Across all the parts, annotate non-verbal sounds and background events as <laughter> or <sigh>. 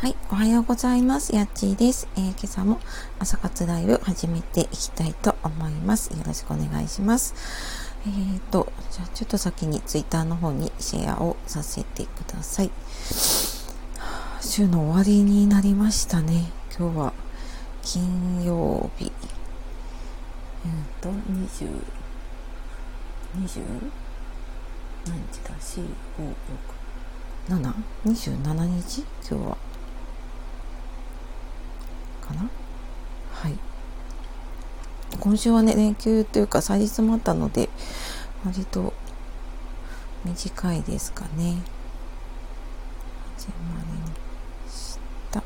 はい、おはようございます。やっちーです、えー、今朝も朝活ライブ始めていきたいと思います。よろしくお願いします。えーと、じゃあちょっと先にツイッターの方にシェアをさせてください。週の終わりになりましたね。今日は金曜日。うんと、20、20? 何日だ ?4、5、6、7? 27日？今日は。かな？はい。今週はね連休というか祭日もあったので割と短いですかね。始まりました。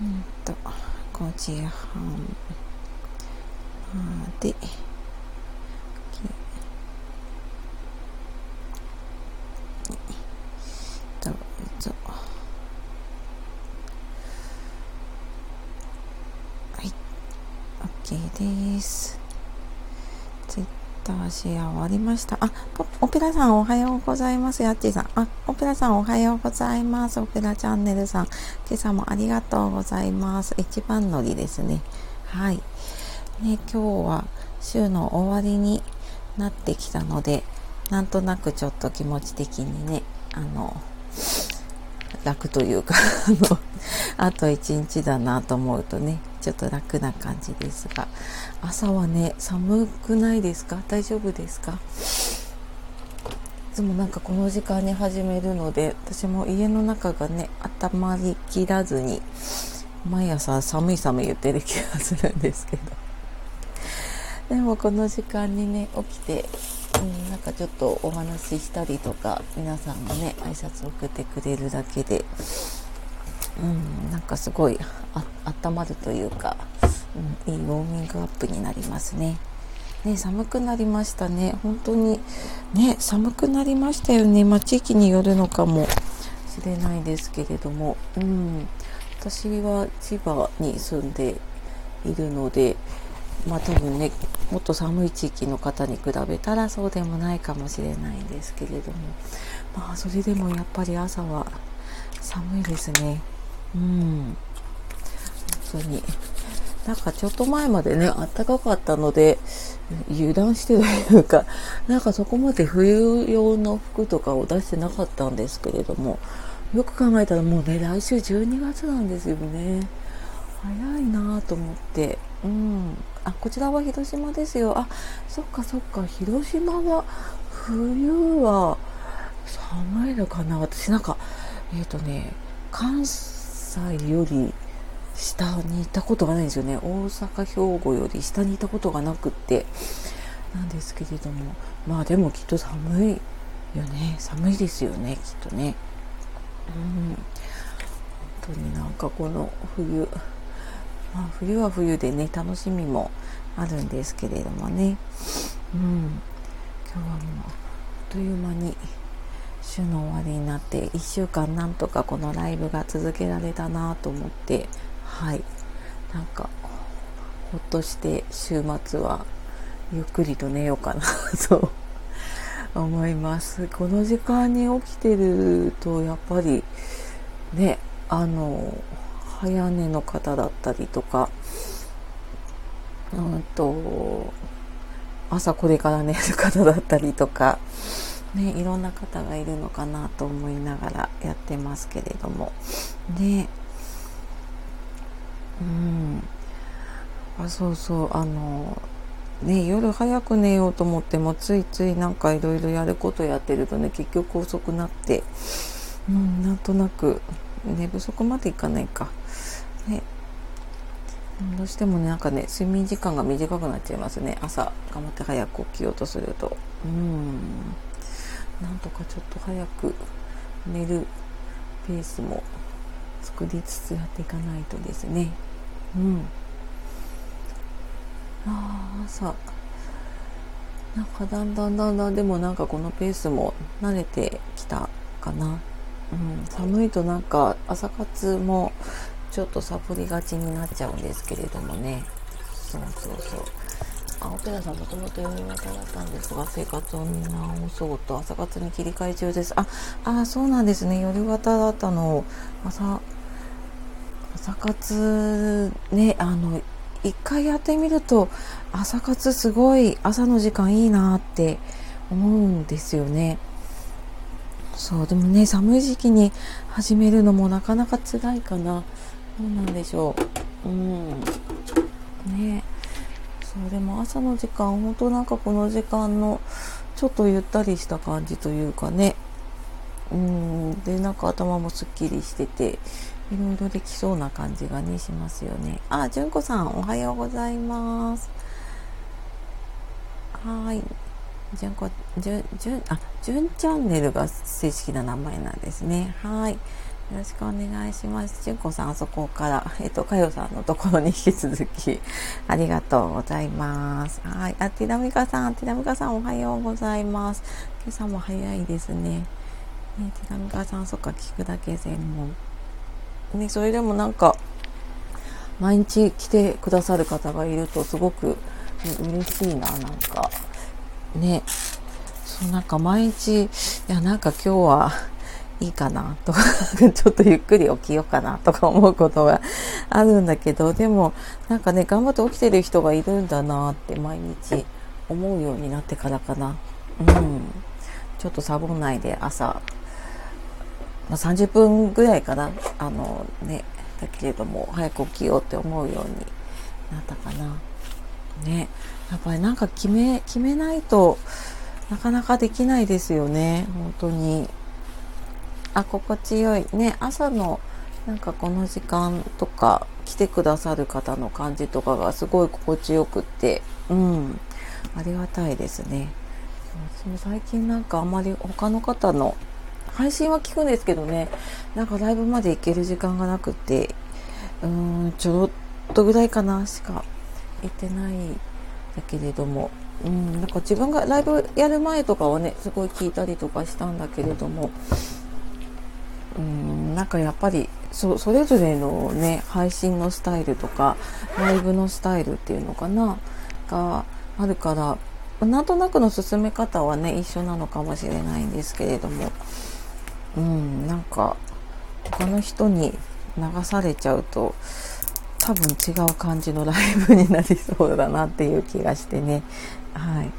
うんと5時半までどうぞ。OK です。ツイッターシェア終わりました。あ、オペラさんおはようございます。やっちーさん。あ、オペラさんおはようございます。オペラチャンネルさん。今朝もありがとうございます。一番乗りですね。はい。ね、今日は週の終わりになってきたので、なんとなくちょっと気持ち的にね、あの、楽というか <laughs> あの、あと一日だなと思うとね、ちょっと楽な感じですが、朝はね、寒くないですか？大丈夫ですか？いつもなんかこの時間に始めるので、私も家の中がね、温まりきらずに、毎朝寒い寒い言ってる気がするんですけど。でもこの時間にね、起きて、うん、なんかちょっとお話ししたりとか皆さんがね挨拶を送ってくれるだけで、うん、なんかすごいあ温まるというか、うん、いいウォーミングアップになりますね。ね、寒くなりましたね。本当にね、寒くなりましたよね。まあ、地域によるのかもしれないですけれども、うん、私は千葉に住んでいるので、まあ多分ねもっと寒い地域の方に比べたらそうでもないかもしれないんですけれどもまあそれでもやっぱり朝は寒いですねうん。本当に。なんかちょっと前までね暖かかったので油断してというかなんかそこまで冬用の服とかを出してなかったんですけれどもよく考えたらもうね来週12月なんですよね。早いなと思って。うん。あこちらは広島ですよ。あそっかそっか。広島は冬は寒いのかな。私なんかえっ、ー、とね関西より下にいたことがないんですよね。大阪兵庫より下にいたことがなくって。なんですけれども。まあでもきっと寒いよね。寒いですよねきっとね。うん。本当になんかこの冬。まあ、冬は冬でね楽しみもあるんですけれどもね、うん、今日はもうあっという間に週の終わりになって1週間なんとかこのライブが続けられたなと思ってはい。なんかほっとして週末はゆっくりと寝ようかな <laughs> と思います。この時間に起きてるとやっぱりねあの早寝の方だったりとか、うんと、朝これから寝る方だったりとか、ね、いろんな方がいるのかなと思いながらやってますけれども、ね、うん、あそうそう、あの、ね、夜早く寝ようと思ってもついついなんかいろいろやることやってるとね結局遅くなって、うん、なんとなく寝不足までいかないか。ね。どうしてもねなんかね睡眠時間が短くなっちゃいますね。朝頑張って早く起きようとすると。うん。なんとかちょっと早く寝るペースも作りつつやっていかないとですね。うん。ああ朝。なんかだんだんだんだんでもなんかこのペースも慣れてきたかな、うん、寒いとなんか朝活もちょっとサボりがちになっちゃうんですけれどもね。そうそうそう。あ、オペラさんもともと読み方だったんですが、生活を見直そうと朝活に切り替え中です。あ、あ、そうなんですね。夜型だったの朝、朝活ね、あの、一回やってみると、朝活すごい朝の時間いいなって思うんですよね。そう、でもね、寒い時期に始めるのもなかなか辛いかな。どうなんでしょう。うん。ね。そう、でも朝の時間、本当なんかこの時間の、ちょっとゆったりした感じというかね。うん。で、なんか頭もすっきりしてて、いろいろできそうな感じがね、しますよね。あ、純子さん、おはようございます。はい。純子、純、純、あ、純チャンネルが正式な名前なんですね。はい。よろしくお願いします。純子さん、あそこから、<laughs> えっと、かよさんのところに引き続き、<laughs> ありがとうございます。はい。あ、ティラミカさん、ティラミカさん、おはようございます。今朝も早いですね。ね、ティラミカさん、そっか、聞くだけ専門。ね、それでもなんか、毎日来てくださる方がいるとすごく、ね嬉しいな、なんか。ね。そう、なんか毎日、いや、なんか今日はいいかなとか、ちょっとゆっくり起きようかなとか思うことがあるんだけど、でも、なんかね、頑張って起きてる人がいるんだなって毎日思うようになってからかな。うん。ちょっとサボんないで朝まあ、30分ぐらいかな、あのね、だけれども、早く起きようって思うようになったかな。ね。やっぱりなんか決め、決めないとなかなかできないですよね、本当に。あ、心地よい。ね、朝のなんかこの時間とか来てくださる方の感じとかがすごい心地よくって、うん、ありがたいですね。そう最近なんかあんまり他の方の配信は聞くんですけどね、なんかライブまで行ける時間がなくて、うーん、ちょろっとぐらいかなしか行ってないだけれども、うん、なんか自分がライブやる前とかはね、すごい聞いたりとかしたんだけれども、うん、なんかやっぱりそそれぞれのね配信のスタイルとかライブのスタイルっていうのかながあるからなんとなくの進め方はね一緒なのかもしれないんですけれどもうんなんか他の人に流されちゃうと多分違う感じのライブになりそうだなっていう気がしてね。はい。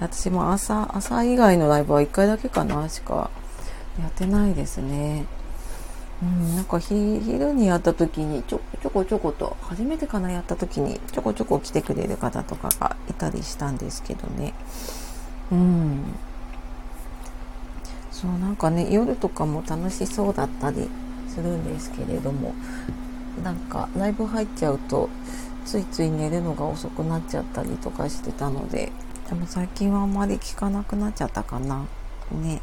私も朝朝以外のライブは1回だけかなしかやってないですね。うん、なんか昼にやった時にちょちょこちょこと初めてかなやった時にちょこちょこ来てくれる方とかがいたりしたんですけどね。うん。そうなんかね夜とかも楽しそうだったりするんですけれどもなんかライブ入っちゃうとついつい寝るのが遅くなっちゃったりとかしてたのででも最近はあんまり聞かなくなっちゃったかな。ね。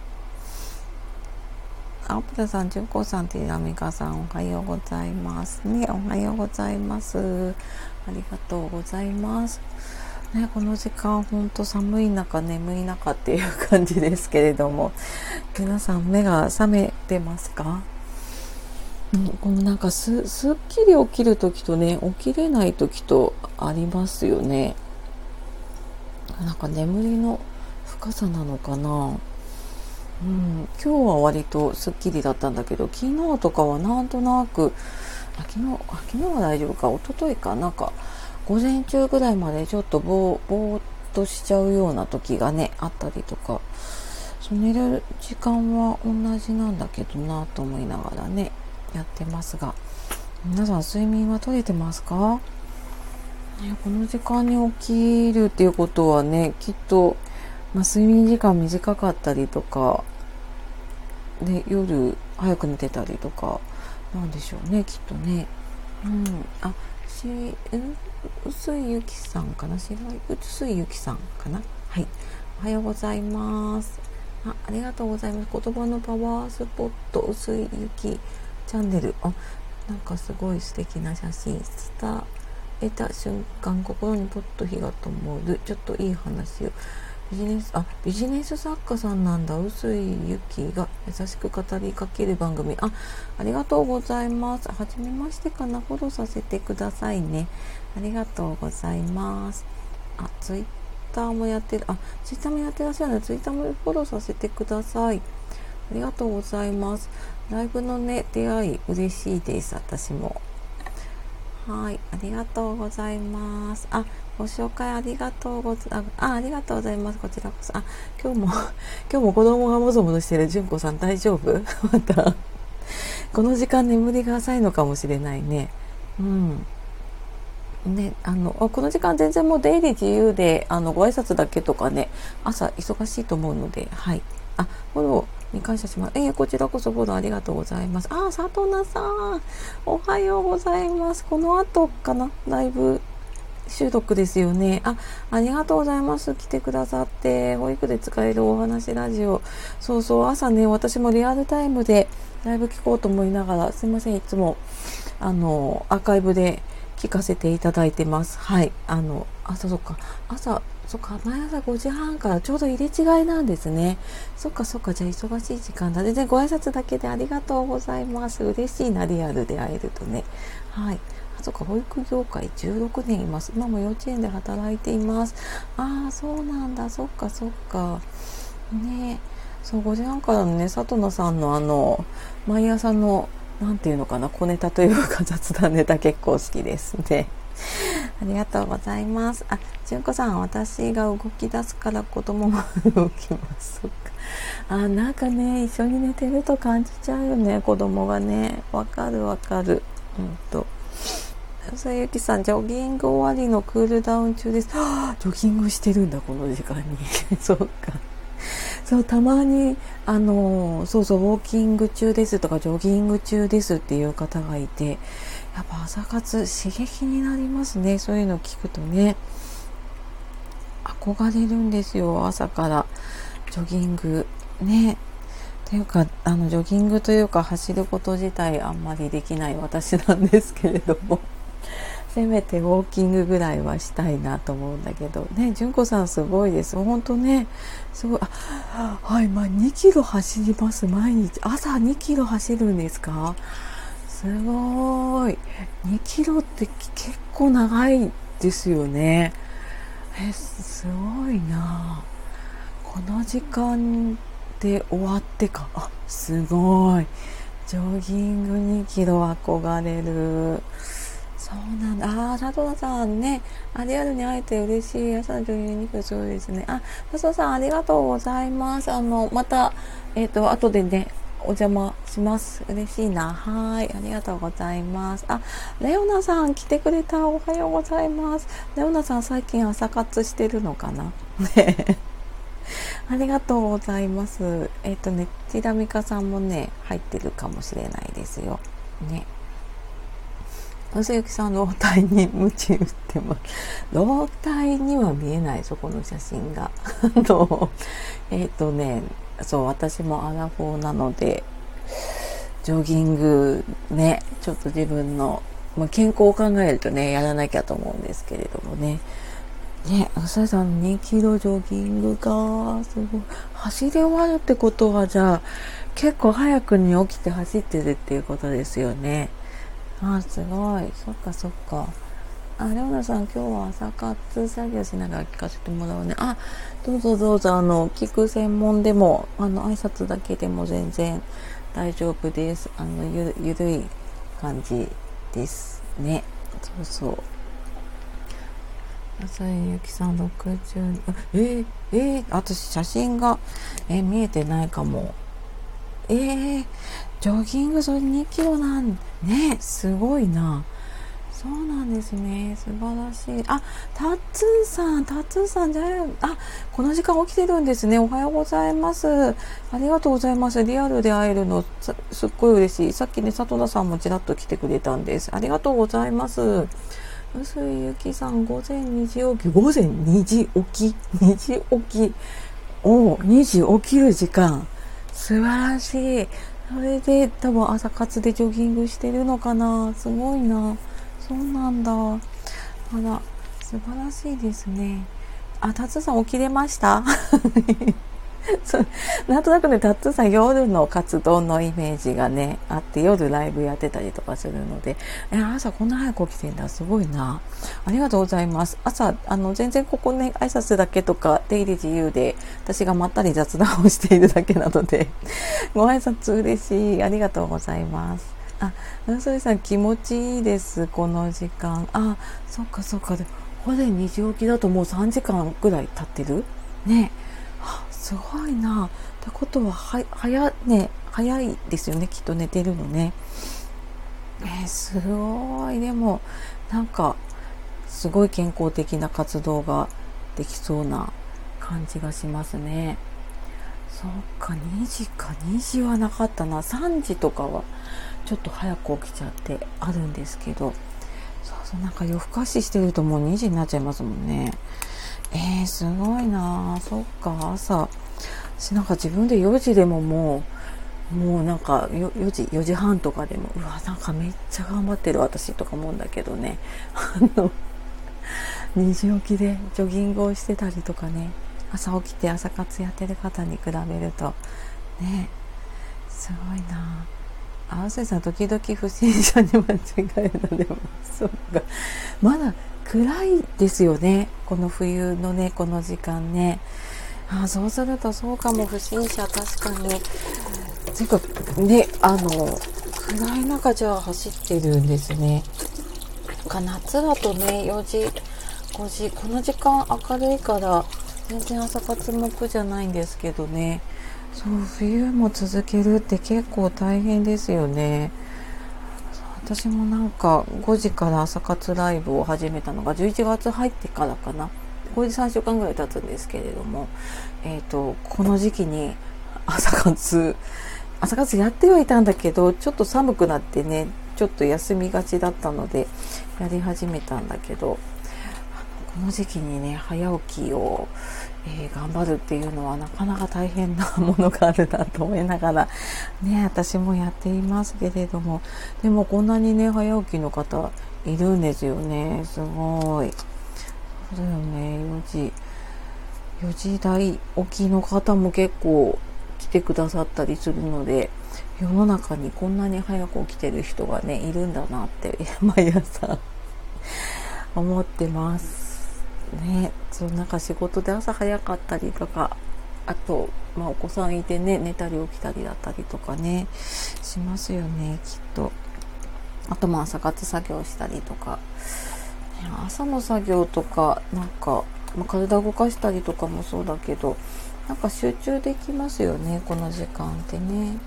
あオプラさん、純子さん、ティラミカさん、おはようございます。ね、おはようございます。ありがとうございます。ね、この時間ほんと寒い中眠い中っていう感じですけれども皆さん目が覚めてますか？このなんかすすっきり起きる時とね起きれない時とありますよねなんか眠りの深さなのかな？うん。今日は割とすっきりだったんだけど昨日とかはなんとなく昨日昨日は大丈夫か。一昨日かなんか午前中ぐらいまでちょっとぼぼーっとしちゃうような時がねあったりとか。そ寝る時間は同じなんだけどなと思いながらねやってますが。皆さん睡眠は取れてますか、ね、この時間に起きるっていうことはねきっと、まあ、睡眠時間短かったりとかで夜早く寝てたりとかなんでしょうねきっとね。うん、あし、薄いゆきさんかな？白い薄いゆきさんかな？はい。おはようございます。あありがとうございます。言葉のパワースポット薄い雪チャンネル。あ、なんかすごい素敵な写真。伝えた瞬間、心にポッと火が灯る。ちょっといい話を。ビジネス、あ、ビジネス作家さんなんだ。薄い雪が優しく語りかける番組。あ、ありがとうございます。はじめましてかな。フォローさせてくださいね。ありがとうございます。あ、ツイッターもやってる、あ、ツイッターもやってらっしゃるので、ツイッターもフォローさせてください。ありがとうございます。ライブのね、出会い、嬉しいです、私も。はい、ありがとうございます。あ、ご紹介ありがとうございます。あ、ありがとうございます。こちらこそ。あ、今日も、<laughs> 今日も子供がもぞもぞしてる純子さん大丈夫？<laughs> また、この時間眠りが浅いのかもしれないね。うん。ね、あのこの時間全然もう出入り自由であのご挨拶だけとかね朝忙しいと思うのではいあフォローに感謝しますえー、こちらこそフォローありがとうございますあ佐藤奈さんおはようございますこの後かな？ライブ収録ですよね。あ、ありがとうございます。来てくださって、保育で使えるお話ラジオ。そうそう、朝ね、私もリアルタイムでライブ聞こうと思いながら、すいません、いつも、あの、アーカイブで聞かせていただいてます。はい。あの、朝、そっか、朝、そっか、毎朝5時半からちょうど入れ違いなんですね。そっかそっか、じゃあ忙しい時間だ。全然ご挨拶だけでありがとうございます。嬉しいな、リアルで会えるとね。はい。あ、そっか、保育業界16年います。今も幼稚園で働いています。ああ、そうなんだ。そっかそっか。ねそう、5時半からのね、里野さんのあの、毎朝の何て言うのかな小ネタというか雑談ネタ結構好きですね。ありがとうございます。あ、純子さん、私が動き出すから子供も動きます。そっか。あ、なんかね、一緒に寝てると感じちゃうよね、子供がね。わかるわかる。うんと。さゆきさん、ジョギング終わりのクールダウン中です。はあ、ジョギングしてるんだ、この時間に。<laughs> そっか。そうたまにあのそうそうウォーキング中ですとかジョギング中ですっていう方がいてやっぱ朝活刺激になりますね。そういうの聞くとね。憧れるんですよ朝から。ジョギング。ね。というかあのジョギングというか走ること自体あんまりできない私なんですけれども。<laughs> せめてウォーキングぐらいはしたいなと思うんだけど。ね純子さんすごいです。本当ね。すごい。あはいまあ2キロ走ります。毎日。朝2キロ走るんですか？すごい2キロって結構長いですよねえすごいなこの時間で終わってかあすごいジョギング2キロ憧れるそうなんだ。ああ、佐藤さんね。あ、リアルに会えて嬉しい。朝の女優肉そうですね。あ、佐藤さんありがとうございます。あの、また、えっ、ー、と、後でね、お邪魔します。嬉しいな。はい。ありがとうございます。あ、レオナさん来てくれた。おはようございます。レオナさん最近朝活してるのかな？ね <laughs> ありがとうございます。えっ、ー、とね、ちらみかさんもね、入ってるかもしれないですよ。ね。正幸さん老体に鞭打ってます。老体には見えないそこの写真が。<laughs> あの、えっ、ー、とね、そう、私もアラフォーなので、ジョギングね、ちょっと自分の、まあ、健康を考えるとね、やらなきゃと思うんですけれどもね。ね、朝さん2キロジョギングか、すごい。走り終わるってことは、じゃあ、結構早くに起きて走ってるっていうことですよね。あすごいそっかそっかあレオナさん今日は朝活作業しながら聞かせてもらうね。あどうぞどうぞあの聞く専門でもあの挨拶だけでも全然大丈夫です。あのゆゆるい感じですね。そうそう。朝井ゆきさん60えー、えー、私写真が、えー、見えてないかも。えー、ジョギングそれ2キロなんねすごいな。そうなんですね。素晴らしい。あタッツーさんタッツーさんじゃあこの時間起きてるんですね。おはようございます。ありがとうございます。リアルで会えるのすっごい嬉しい。さっきね里田さんもちらっと来てくれたんです。ありがとうございます。薄井ゆきさん午前2時起き。午前2時起き。2時起き。お2時起きる時間。素晴らしい。それで多分朝活でジョギングしてるのかな。すごいな。そうなんだあら素晴らしいですねあ、達さん起きれました？<laughs> なんとなくね、タッツーさん夜の活動のイメージがね、あって夜ライブやってたりとかするので、え、朝こんな早く起きてんだ、すごいな。ありがとうございます。朝、あの、全然ここね、挨拶だけとか、出入り自由で、私がまったり雑談をしているだけなので、ご挨拶嬉しい。ありがとうございます。あ、なそれさん気持ちいいです、この時間。あ、そっかそっか。午前2時起きだともう3時間ぐらい経ってる？ね。すごいな。ってことは、は、早、ね、早いですよね、きっと寝てるのね。えー、すごい。でも、なんか、すごい健康的な活動ができそうな感じがしますね。そっか、2時か。2時はなかったな。3時とかは、ちょっと早く起きちゃってあるんですけど、そうそう、なんか夜更かししてるともう2時になっちゃいますもんね。えー、すごいなそっか、朝。私なんか自分で4時でももう、もうなんか 4, 4時、4時半とかでも、うわ、なんかめっちゃ頑張ってる私とか思うんだけどね。あの、2時起きでジョギングをしてたりとかね、朝起きて朝活やってる方に比べると、ね、すごいなあせさん、時々不審者に間違えられます。そっか。まだ暗いですよね。この冬のね、この時間ね。あそうするとそうかも、不審者確かに。ていうか、ね、あの、暗い中じゃあ走ってるんですね。か夏だとね、4時、5時、この時間明るいから、全然朝活目じゃないんですけどね。そう、冬も続けるって結構大変ですよね。私もなんか5時から朝活ライブを始めたのが11月入ってからかな。これで3週間ぐらい経つんですけれども、えっ、ー、と、この時期に朝活、朝活やってはいたんだけど、ちょっと寒くなってね、ちょっと休みがちだったので、やり始めたんだけど、この時期にね、早起きを、えー、頑張るっていうのはなかなか大変なものがあるなと思いながら、<laughs> ね、私もやっていますけれども、でもこんなにね、早起きの方いるんですよね。すごい。そうだよね、4時、4時台起きの方も結構来てくださったりするので、世の中にこんなに早く起きてる人がね、いるんだなって、<laughs> 毎朝思ってます。ね、そうなんか仕事で朝早かったりとか、あと、まあ、お子さんいてね、寝たり起きたりだったりとかね、しますよね、きっと。あと、まあ、朝活作業したりとか、朝の作業とか、なんか、まあ、体動かしたりとかもそうだけど、なんか集中できますよね、この時間ってね。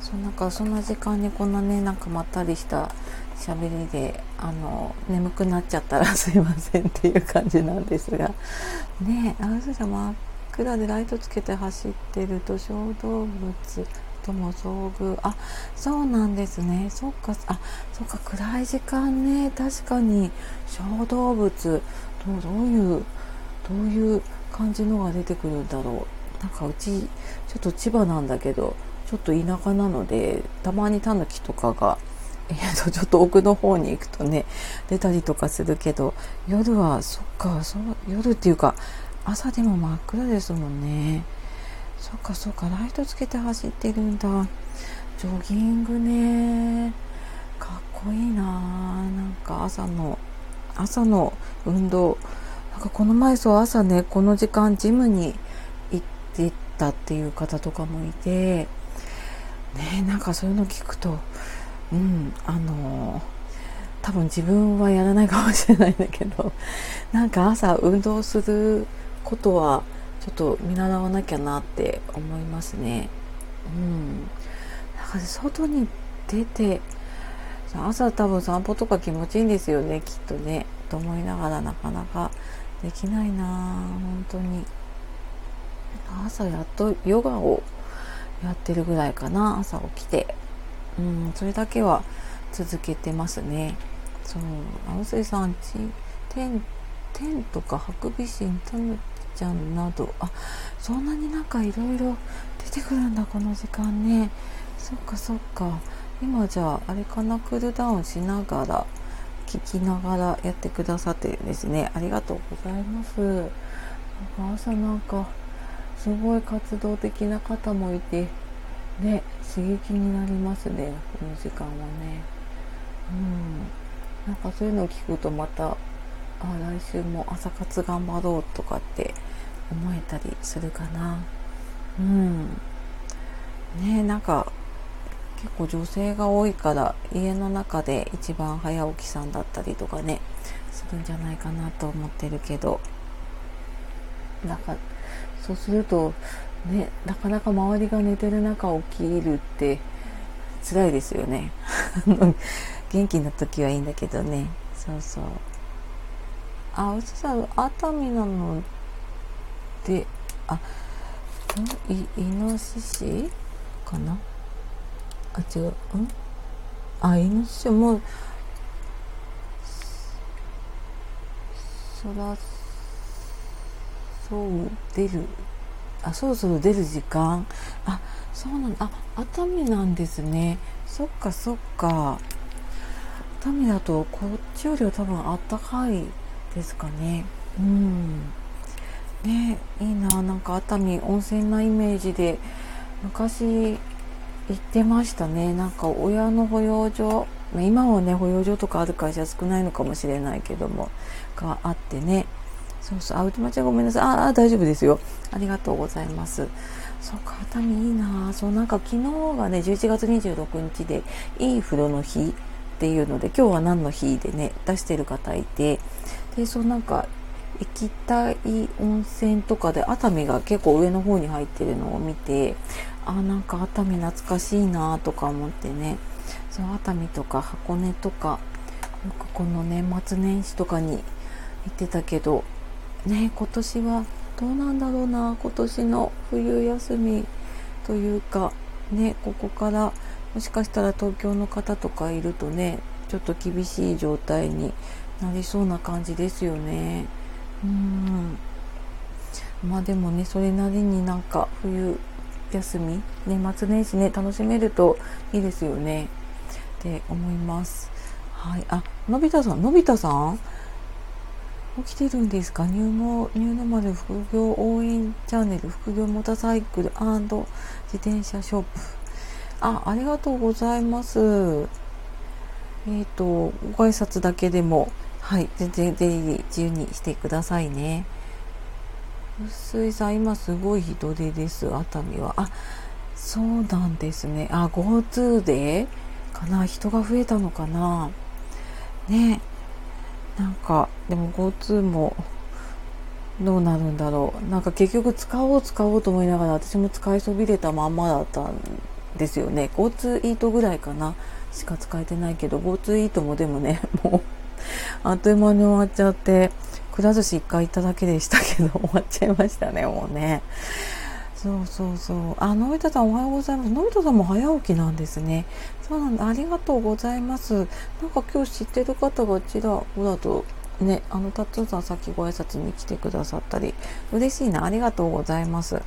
そうなんかそんな時間にこんなね、なんかまったりした喋りであの眠くなっちゃったらすいませんっていう感じなんですが。ねえあうさん真っ暗でライトつけて走ってると小動物とも遭遇。あそうなんですね。そっかあそっか暗い時間ね。確かに小動物。どうどういうどういう感じのが出てくるんだろう。なんかうちちょっと千葉なんだけどちょっと田舎なのでたまにタヌキとかがえー、とちょっと奥の方に行くとね出たりとかするけど夜はそっかそ夜っていうか朝でも真っ暗ですもんね。そっかそっかライトつけて走ってるんだ。ジョギングね。かっこいいな。なんか朝の朝の運動。なんかこの前そう朝ねこの時間ジムに行ってたっていう方とかもいて。ねなんかそういうの聞くとうん、あの多分自分はやらないかもしれないんだけど <laughs> なんか朝運動することはちょっと見習わなきゃなって思いますね。うん、だから外に出て朝多分散歩とか気持ちいいんですよねきっとね。と思いながらなかなかできないな本当に。朝やっとヨガをやってるぐらいかな朝起きて。うん、それだけは続けてますね。そう、青水さんち、天、天とかハクビシン、タヌちゃんなど、あ、そんなになんかいろいろ出てくるんだ、この時間ね。そっかそっか。今じゃあ、あれかな、クールダウンしながら、聞きながらやってくださってるんですね。ありがとうございます。なんか朝なんか、すごい活動的な方もいてね刺激になりますねこの時間はね。うん。なんかそういうのを聞くとまたあ来週も朝活頑張ろうとかって思えたりするかな。うん。ねなんか結構女性が多いから家の中で一番早起きさんだったりとかねするんじゃないかなと思ってるけど。なんかそうするとねなかなか周りが寝てる中起きるって辛いですよね。<laughs> 元気な時はいいんだけどね。そうそう。あうちさ熱海なのであいイノシシ？かな？あ違う。ん？あイノシシもそらそう出る。あそろそろ出る時間？あそうなんあ熱海なんですね。そっかそっか。熱海だとこっちよりは多分あったかいですかね。うん。ねいいな。なんか熱海温泉なイメージで昔行ってましたね。なんか親の保養所今はね保養所とかある会社少ないのかもしれないけどもがあってね。そうそう、あ、うちまちゃんごめんなさい。ああ、大丈夫ですよ。ありがとうございます。そうか、熱海いいなそう、なんか昨日がね、11月26日で、いい風呂の日っていうので、今日は何の日でね、出してる方いて、で、そうなんか、行きたい温泉とかで熱海が結構上の方に入ってるのを見てあなんか熱海懐かしいなとか思ってねそう熱海とか箱根とかよくこの年末年始とかに行ってたけどね今年はどうなんだろうな今年の冬休みというかねここからもしかしたら東京の方とかいるとねちょっと厳しい状態になりそうな感じですよね。うん。まあでもねそれなりになんか冬休み年末年始ね楽しめるといいですよね。って思います。はい。あのび太さんのび太さん？起きてるんですか？ニューモニューノマル副業応援チャンネル副業モーターサイクル自転車ショップ。あありがとうございます。えっ、ー、とご挨拶だけでもはい全然出入り自由にしてくださいね。薄井さん今すごい人出です熱海は。あそうなんですね。あ GoTo でかな？人が増えたのかな？ね。なんかでも GoTo もどうなるんだろう。なんか結局使おう使おうと思いながら私も使いそびれたまんまだったんですよね。GoTo イートぐらいかな。しか使えてないけど GoTo イートもでもね <laughs> もうあっという間に終わっちゃってくら寿司1回行っただけでしたけど終わっちゃいましたねもうね。そうそうそう。あ、のび太さんおはようございます。のび太さんも早起きなんですね。そうなんだ。ありがとうございます。なんか今日知ってる方がちらほらとね、あの、タッツーさんさっきご挨拶に来てくださったり、嬉しいな。ありがとうございます。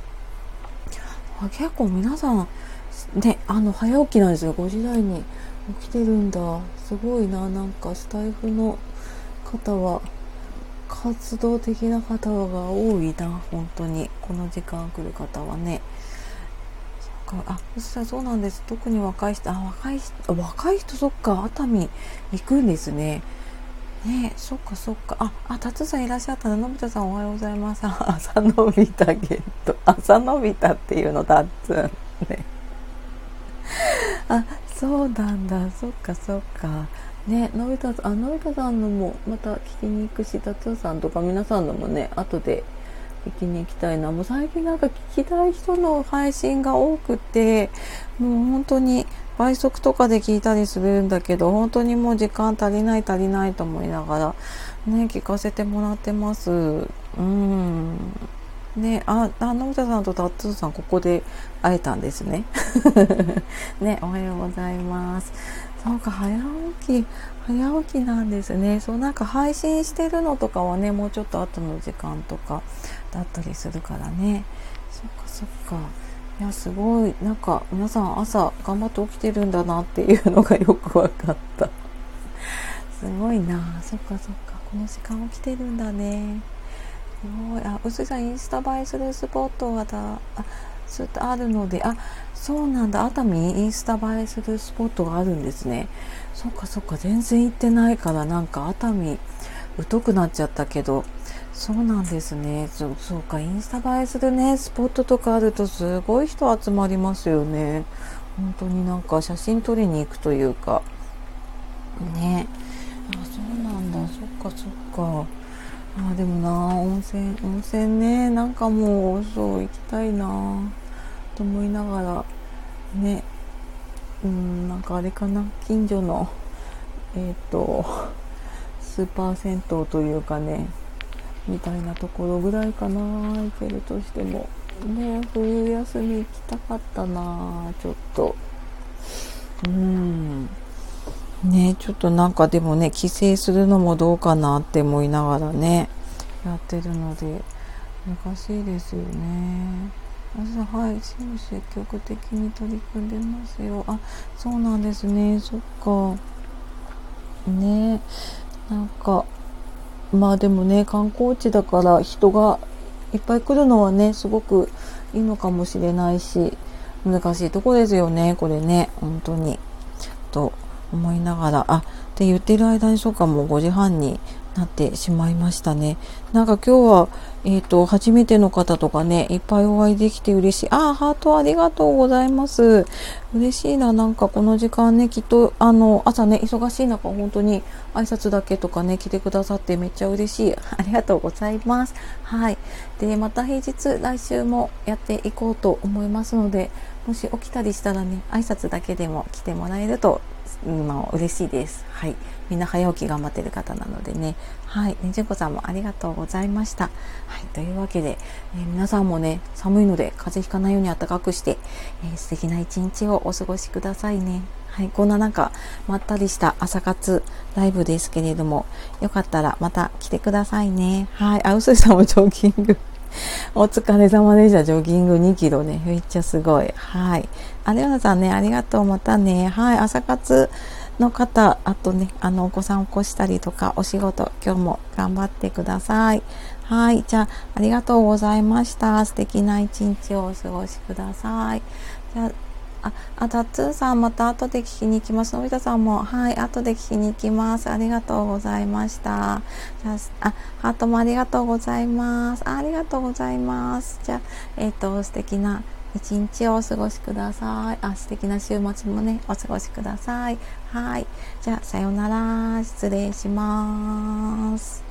あ結構皆さん、ね、あの、早起きなんですよ。5時台に起きてるんだ。すごいな。なんかスタイフの方は、活動的な方が多いな本当に。この時間来る方はね。あそしたらそうなんです。特に若い人あ若い人若い人そっか。熱海行くんですね。ねそっかそっか。ああ達さんいらっしゃったのび太さんおはようございます。<laughs> 朝のび太ゲット。朝のび太っていうのだっつんね。あそうなんだ。そっかそっか。ねのび太さんあのび太さんのもまた聞きに行くし達夫さんとか皆さんのもね後で聞きに行きたいな。もう最近なんか聞きたい人の配信が多くてもう本当に倍速とかで聞いたりするんだけど本当にもう時間足りない足りないと思いながらね聞かせてもらってます。うん。ねああのび太さんとタッツーさんここで会えたんですね。<laughs> ねおはようございます。そうか早起き早起きなんですね。そうなんか配信してるのとかはねもうちょっと後の時間とかだったりするからね。そっかそっか。いやすごい。なんか皆さん朝頑張って起きてるんだなっていうのがよく分かった。すごいな。そっかそっか。この時間起きてるんだね。すごい。あ、うすさん、インスタ映えするスポットがだ、あ、ずっとあるので、あ、そうなんだ。熱海インスタ映えするスポットがあるんですね。そっかそっか、全然行ってないから、なんか熱海、疎くなっちゃったけど、そうなんですね。そそうか、インスタ映えするね、スポットとかあるとすごい人集まりますよね。本当になんか写真撮りに行くというか。ね。あ、そうなんだ。そっかそっか。あ、でもな、温泉、温泉ね、なんかもう、そう、行きたいなと思いながら、ね。うん、なんかあれかな、近所の、えっ、ー、と、スーパー銭湯というかね、みたいなところぐらいかな。行けるとしても。ね冬休み行きたかったなちょっと。うん。ねちょっとなんかでもね帰省するのもどうかなって思いながらねやってるので難しいですよね。はい、積極的に取り組んでますよ。あ、そうなんですね。そっか。ねなんか、まあでもね観光地だから人がいっぱい来るのはねすごくいいのかもしれないし難しいとこですよねこれね本当にと思いながらあって言ってる間にそうかも5時半になってしまいましたね。なんか今日は、えっ、ー、と、初めての方とかね、いっぱいお会いできて嬉しい。あ、ハートありがとうございます。嬉しいな、なんかこの時間ね、きっと、あの、朝ね、忙しい中、本当に挨拶だけとかね、来てくださってめっちゃ嬉しい。<laughs> ありがとうございます。はい。で、また平日、来週もやっていこうと思いますので、もし起きたりしたらね、挨拶だけでも来てもらえるとまあ、嬉しいです。はい。みんな早起き頑張ってる方なのでね。はい。ねじゅんこさんもありがとうございました。はい。というわけで、えー、皆さんもね、寒いので風邪ひかないように暖かくして、えー、素敵な一日をお過ごしくださいね。はい。こんななんか、まったりした朝活ライブですけれども、よかったらまた来てくださいね。はい。あ、うすいさんもジョギング。<laughs> お疲れ様でした。ジョギング2キロね。めっちゃすごい。はい。あ、レオナさんね、ありがとう。またね。はい。朝活の方、あとね、あの、お子さん起こしたりとか、お仕事、今日も頑張ってください。はい。じゃあ、ありがとうございました。素敵な一日をお過ごしください。じゃああ、あ、タッツーさんまた後で聞きに行きます。のび太さんも、はい、後で聞きに行きます。ありがとうございました。じゃあ、あ、ハートもありがとうございます。あありがとうございます。じゃあ、えっ、ー、と、素敵な一日をお過ごしください。あ、素敵な週末もね、お過ごしください。はい。じゃあ、さようなら。失礼します。